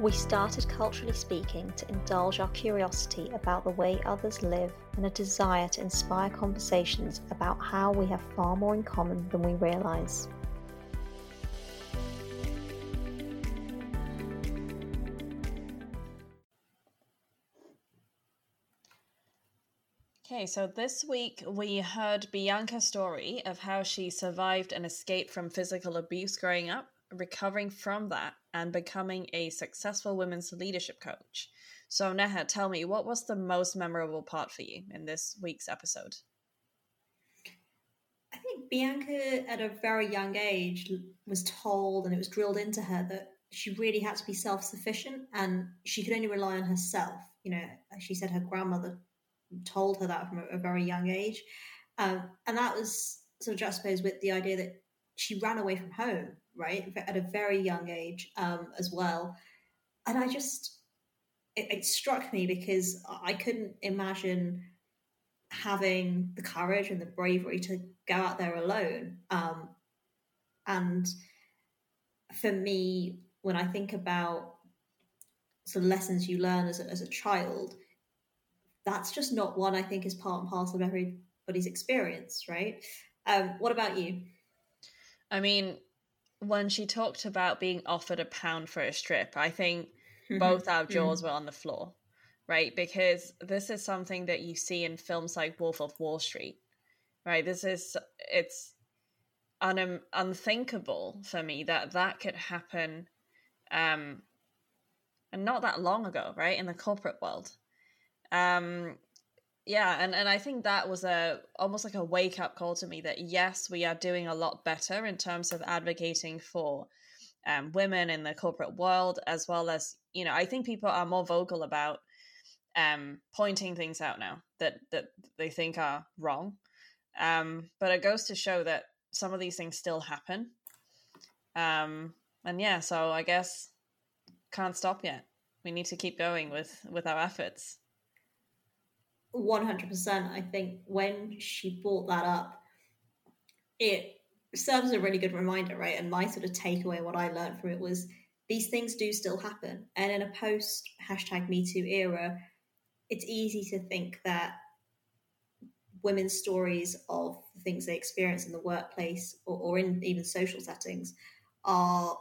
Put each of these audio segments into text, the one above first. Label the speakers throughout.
Speaker 1: We started Culturally Speaking to indulge our curiosity about the way others live and a desire to inspire conversations about how we have far more in common than we realise.
Speaker 2: Okay, so this week we heard Bianca's story of how she survived and escaped from physical abuse growing up, recovering from that, and becoming a successful women's leadership coach. So, Neha, tell me, what was the most memorable part for you in this week's episode?
Speaker 3: I think Bianca, at a very young age, was told and it was drilled into her that she really had to be self sufficient and she could only rely on herself. You know, she said her grandmother told her that from a, very young age. Um, and that was sort of juxtaposed with the idea that she ran away from home right, at a very young age um, as well. And I just, it, it struck me because I couldn't imagine having the courage and the bravery to go out there alone. Um, and for me, when I think about sort of lessons you learn as a, as a child, that's just not one I think is part and parcel of everybody's experience, right? Um, what about you?
Speaker 2: I mean, when she talked about being offered a pound for a strip, I think mm-hmm. both our mm-hmm. jaws mm-hmm. were on the floor, right? Because this is something that you see in films like Wolf of Wall Street, right? This is it's un- unthinkable for me that that could happen, um, and not that long ago, right? In the corporate world, um, yeah and, and i think that was a almost like a wake up call to me that yes we are doing a lot better in terms of advocating for um, women in the corporate world as well as you know i think people are more vocal about um, pointing things out now that that they think are wrong. Um, but it goes to show that some of these things still happen. Um, and yeah so i guess can't stop yet. We need to keep going with with our efforts
Speaker 3: 100%. I think when she brought that up, it serves as a really good reminder, right? And my sort of takeaway, what I learned from it was these things do still happen. And in a post hashtag Me Too era, it's easy to think that women's stories of the things they experience in the workplace or, or in even social settings are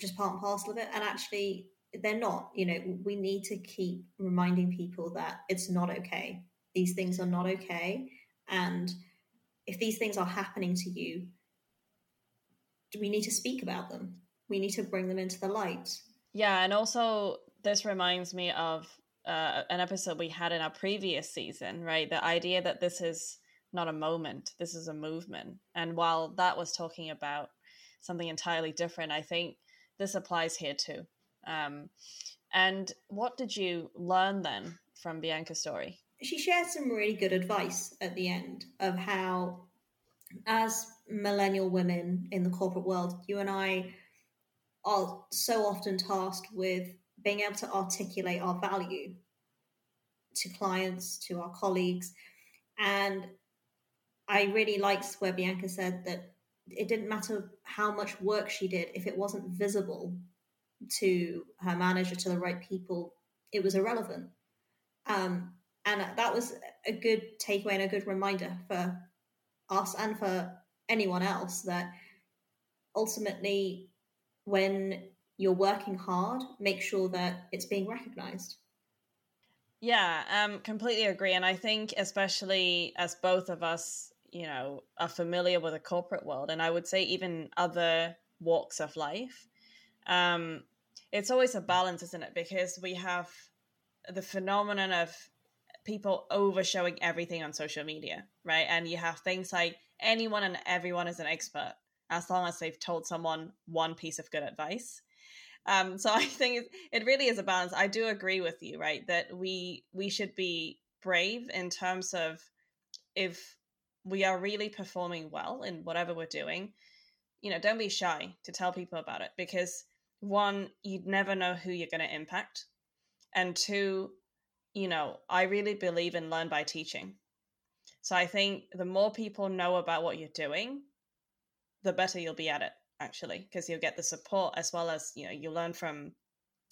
Speaker 3: just part and parcel of it. And actually, they're not you know we need to keep reminding people that it's not okay. These things are not okay. And if these things are happening to you do we need to speak about them. We need to bring them into the light.
Speaker 2: Yeah and also this reminds me of uh, an episode we had in our previous season right? The idea that this is not a moment this is a movement. And while that was talking about something entirely different i think this applies here too um, and what did you learn then from Bianca's story?
Speaker 3: She shared some really good advice at the end of how, as millennial women in the corporate world, you and I are so often tasked with being able to articulate our value to clients, to our colleagues. And I really liked where Bianca said that it didn't matter how much work she did if it wasn't visible to her manager, to the right people, it was irrelevant. Um, and that was a good takeaway and a good reminder for us and for anyone else that ultimately, when you're working hard, make sure that it's being recognized.
Speaker 2: Yeah, um, completely agree. And I think, especially as both of us, you know, are familiar with the corporate world, and I would say even other walks of life, um, it's always a balance, isn't it? Because we have the phenomenon of people overshowing everything on social media, right? And you have things like anyone and everyone is an expert as long as they've told someone one piece of good advice. Um, so I think it, it really is a balance. I do agree with you, right? That we we should be brave in terms of if we are really performing well in whatever we're doing, you know, don't be shy to tell people about it because one, you'd never know who you're going to impact. And two, you know, I really believe in learn by teaching. So I think the more people know about what you're doing, the better you'll be at it, actually, because you'll get the support as well as, you know, you learn from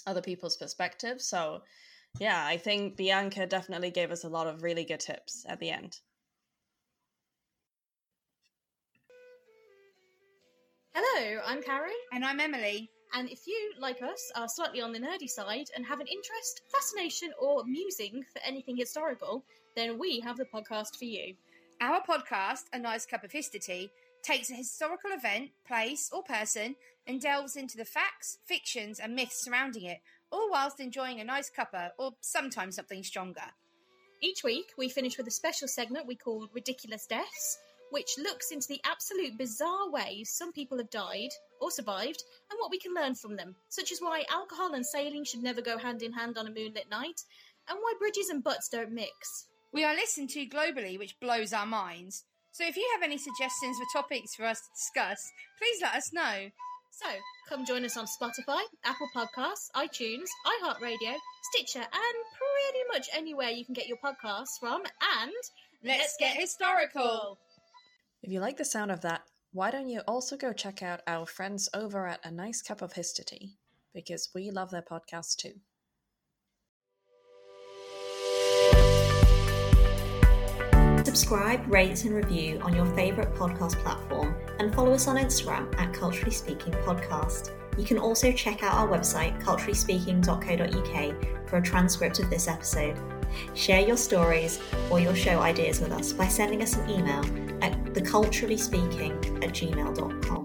Speaker 2: other people's perspectives. So, yeah, I think Bianca definitely gave us a lot of really good tips at the end.
Speaker 4: Hello, I'm Karen.
Speaker 5: And I'm Emily.
Speaker 4: And if you, like us, are slightly on the nerdy side and have an interest, fascination, or musing for anything historical, then we have the podcast for you.
Speaker 5: Our podcast, A Nice Cup of History, takes a historical event, place, or person and delves into the facts, fictions, and myths surrounding it, all whilst enjoying a nice cuppa or sometimes something stronger.
Speaker 4: Each week, we finish with a special segment we call Ridiculous Deaths, which looks into the absolute bizarre ways some people have died or survived and what we can learn from them, such as why alcohol and sailing should never go hand in hand on a moonlit night, and why bridges and butts don't mix.
Speaker 5: We are listened to globally, which blows our minds. So if you have any suggestions for topics for us to discuss, please let us know.
Speaker 4: So come join us on Spotify, Apple Podcasts, iTunes, iHeartRadio, Stitcher, and pretty much anywhere you can get your podcasts from. And
Speaker 5: let's, let's get, get historical.
Speaker 2: If you like the sound of that, why don't you also go check out our friends over at A Nice Cup of History? Because we love their podcast too.
Speaker 3: Subscribe, rate, and review on your favourite podcast platform and follow us on Instagram at Culturally Speaking Podcast. You can also check out our website, culturallyspeaking.co.uk, for a transcript of this episode. Share your stories or your show ideas with us by sending us an email at theculturallyspeaking at gmail.com.